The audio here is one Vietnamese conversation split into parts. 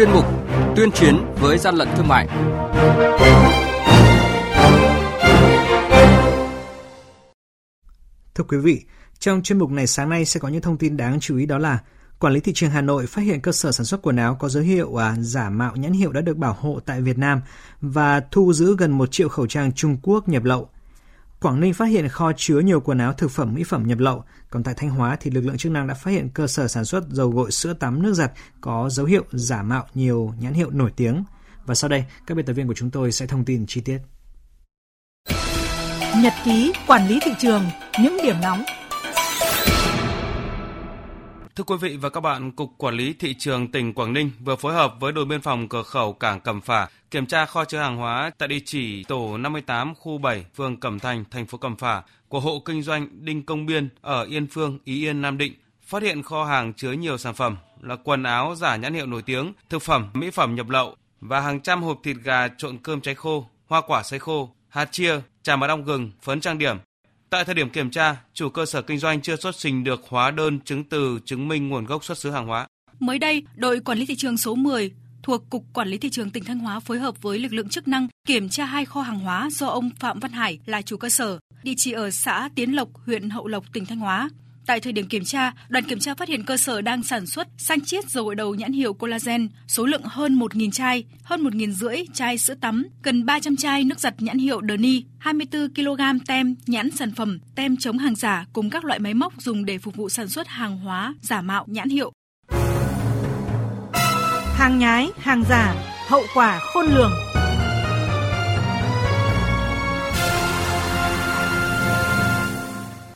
chuyên mục Tuyên chiến với gian lận thương mại. Thưa quý vị, trong chuyên mục này sáng nay sẽ có những thông tin đáng chú ý đó là Quản lý thị trường Hà Nội phát hiện cơ sở sản xuất quần áo có dấu hiệu à, giả mạo nhãn hiệu đã được bảo hộ tại Việt Nam và thu giữ gần 1 triệu khẩu trang Trung Quốc nhập lậu. Quảng Ninh phát hiện kho chứa nhiều quần áo thực phẩm mỹ phẩm nhập lậu, còn tại Thanh Hóa thì lực lượng chức năng đã phát hiện cơ sở sản xuất dầu gội sữa tắm nước giặt có dấu hiệu giả mạo nhiều nhãn hiệu nổi tiếng. Và sau đây, các biên tập viên của chúng tôi sẽ thông tin chi tiết. Nhật ký quản lý thị trường, những điểm nóng Thưa quý vị và các bạn, Cục Quản lý Thị trường tỉnh Quảng Ninh vừa phối hợp với đồn biên phòng cửa khẩu Cảng Cẩm Phả kiểm tra kho chứa hàng hóa tại địa chỉ tổ 58 khu 7 phường Cẩm Thành, thành phố Cẩm Phả của hộ kinh doanh Đinh Công Biên ở Yên Phương, Ý Yên, Nam Định, phát hiện kho hàng chứa nhiều sản phẩm là quần áo giả nhãn hiệu nổi tiếng, thực phẩm, mỹ phẩm nhập lậu và hàng trăm hộp thịt gà trộn cơm cháy khô, hoa quả sấy khô, hạt chia, trà mật ong gừng, phấn trang điểm, Tại thời điểm kiểm tra, chủ cơ sở kinh doanh chưa xuất trình được hóa đơn chứng từ chứng minh nguồn gốc xuất xứ hàng hóa. Mới đây, đội quản lý thị trường số 10 thuộc Cục Quản lý Thị trường tỉnh Thanh Hóa phối hợp với lực lượng chức năng kiểm tra hai kho hàng hóa do ông Phạm Văn Hải là chủ cơ sở, địa chỉ ở xã Tiến Lộc, huyện Hậu Lộc, tỉnh Thanh Hóa. Tại thời điểm kiểm tra, đoàn kiểm tra phát hiện cơ sở đang sản xuất sang chiết dầu gội đầu nhãn hiệu collagen, số lượng hơn 1.000 chai, hơn 1.000 rưỡi chai sữa tắm, gần 300 chai nước giặt nhãn hiệu Derny, 24 kg tem nhãn sản phẩm, tem chống hàng giả cùng các loại máy móc dùng để phục vụ sản xuất hàng hóa giả mạo nhãn hiệu. Hàng nhái, hàng giả, hậu quả khôn lường.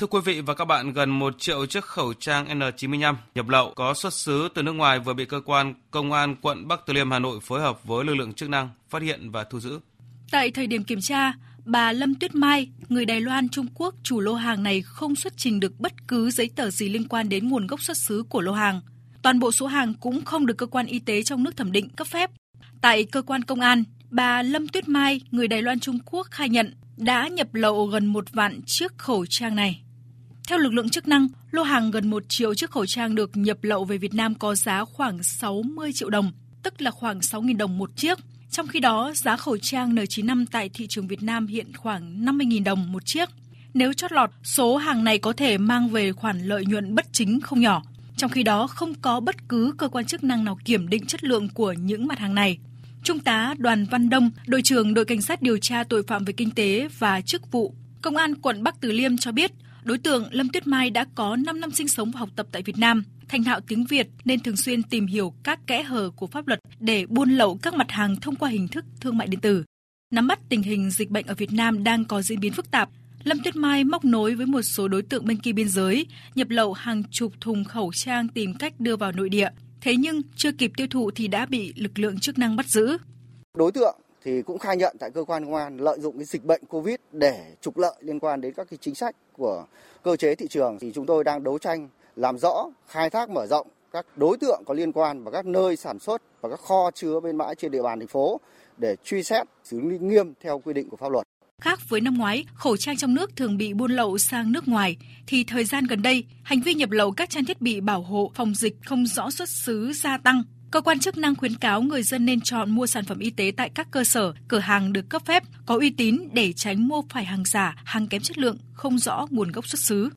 Thưa quý vị và các bạn, gần 1 triệu chiếc khẩu trang N95 nhập lậu có xuất xứ từ nước ngoài vừa bị cơ quan công an quận Bắc Từ Liêm Hà Nội phối hợp với lực lượng chức năng phát hiện và thu giữ. Tại thời điểm kiểm tra, bà Lâm Tuyết Mai, người Đài Loan Trung Quốc chủ lô hàng này không xuất trình được bất cứ giấy tờ gì liên quan đến nguồn gốc xuất xứ của lô hàng. Toàn bộ số hàng cũng không được cơ quan y tế trong nước thẩm định cấp phép. Tại cơ quan công an, bà Lâm Tuyết Mai, người Đài Loan Trung Quốc khai nhận đã nhập lậu gần một vạn chiếc khẩu trang này. Theo lực lượng chức năng, lô hàng gần 1 triệu chiếc khẩu trang được nhập lậu về Việt Nam có giá khoảng 60 triệu đồng, tức là khoảng 6.000 đồng một chiếc. Trong khi đó, giá khẩu trang N95 tại thị trường Việt Nam hiện khoảng 50.000 đồng một chiếc. Nếu chót lọt, số hàng này có thể mang về khoản lợi nhuận bất chính không nhỏ. Trong khi đó, không có bất cứ cơ quan chức năng nào kiểm định chất lượng của những mặt hàng này. Trung tá Đoàn Văn Đông, đội trưởng đội cảnh sát điều tra tội phạm về kinh tế và chức vụ, Công an quận Bắc Từ Liêm cho biết, đối tượng Lâm Tuyết Mai đã có 5 năm sinh sống và học tập tại Việt Nam, thành thạo tiếng Việt nên thường xuyên tìm hiểu các kẽ hở của pháp luật để buôn lậu các mặt hàng thông qua hình thức thương mại điện tử. Nắm bắt tình hình dịch bệnh ở Việt Nam đang có diễn biến phức tạp, Lâm Tuyết Mai móc nối với một số đối tượng bên kia biên giới, nhập lậu hàng chục thùng khẩu trang tìm cách đưa vào nội địa. Thế nhưng chưa kịp tiêu thụ thì đã bị lực lượng chức năng bắt giữ. Đối tượng thì cũng khai nhận tại cơ quan công an lợi dụng cái dịch bệnh Covid để trục lợi liên quan đến các cái chính sách của cơ chế thị trường thì chúng tôi đang đấu tranh làm rõ, khai thác mở rộng các đối tượng có liên quan và các nơi sản xuất và các kho chứa bên bãi trên địa bàn thành phố để truy xét, xử lý nghiêm theo quy định của pháp luật. Khác với năm ngoái, khẩu trang trong nước thường bị buôn lậu sang nước ngoài, thì thời gian gần đây, hành vi nhập lậu các trang thiết bị bảo hộ phòng dịch không rõ xuất xứ gia tăng. Cơ quan chức năng khuyến cáo người dân nên chọn mua sản phẩm y tế tại các cơ sở, cửa hàng được cấp phép, có uy tín để tránh mua phải hàng giả, hàng kém chất lượng, không rõ nguồn gốc xuất xứ.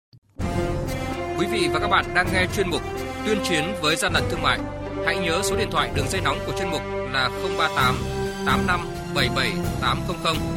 Quý vị và các bạn đang nghe chuyên mục Tuyên chiến với gian lận thương mại. Hãy nhớ số điện thoại đường dây nóng của chuyên mục là 038 85 77 800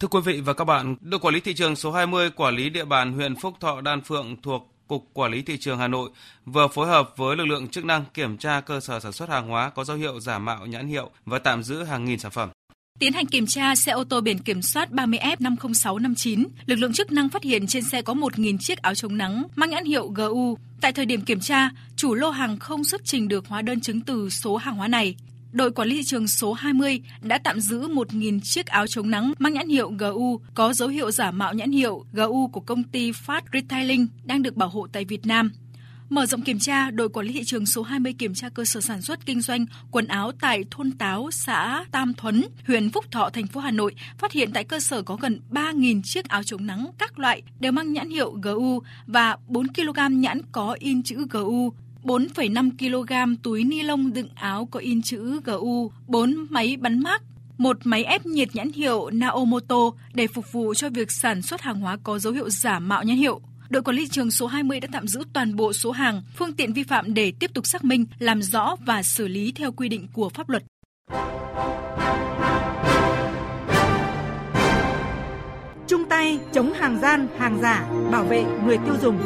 Thưa quý vị và các bạn, đội quản lý thị trường số 20 quản lý địa bàn huyện Phúc Thọ Đan Phượng thuộc Cục Quản lý Thị trường Hà Nội vừa phối hợp với lực lượng chức năng kiểm tra cơ sở sản xuất hàng hóa có dấu hiệu giả mạo nhãn hiệu và tạm giữ hàng nghìn sản phẩm. Tiến hành kiểm tra xe ô tô biển kiểm soát 30F50659, lực lượng chức năng phát hiện trên xe có 1.000 chiếc áo chống nắng mang nhãn hiệu GU. Tại thời điểm kiểm tra, chủ lô hàng không xuất trình được hóa đơn chứng từ số hàng hóa này đội quản lý thị trường số 20 đã tạm giữ 1.000 chiếc áo chống nắng mang nhãn hiệu GU có dấu hiệu giả mạo nhãn hiệu GU của công ty Fast Retailing đang được bảo hộ tại Việt Nam. Mở rộng kiểm tra, đội quản lý thị trường số 20 kiểm tra cơ sở sản xuất kinh doanh quần áo tại thôn Táo, xã Tam Thuấn, huyện Phúc Thọ, thành phố Hà Nội, phát hiện tại cơ sở có gần 3.000 chiếc áo chống nắng các loại đều mang nhãn hiệu GU và 4 kg nhãn có in chữ GU. 4,5 kg túi ni lông đựng áo có in chữ GU, 4 máy bắn mác, một máy ép nhiệt nhãn hiệu Naomoto để phục vụ cho việc sản xuất hàng hóa có dấu hiệu giả mạo nhãn hiệu đội quản lý trường số 20 đã tạm giữ toàn bộ số hàng, phương tiện vi phạm để tiếp tục xác minh, làm rõ và xử lý theo quy định của pháp luật. Chung tay chống hàng gian, hàng giả, bảo vệ người tiêu dùng.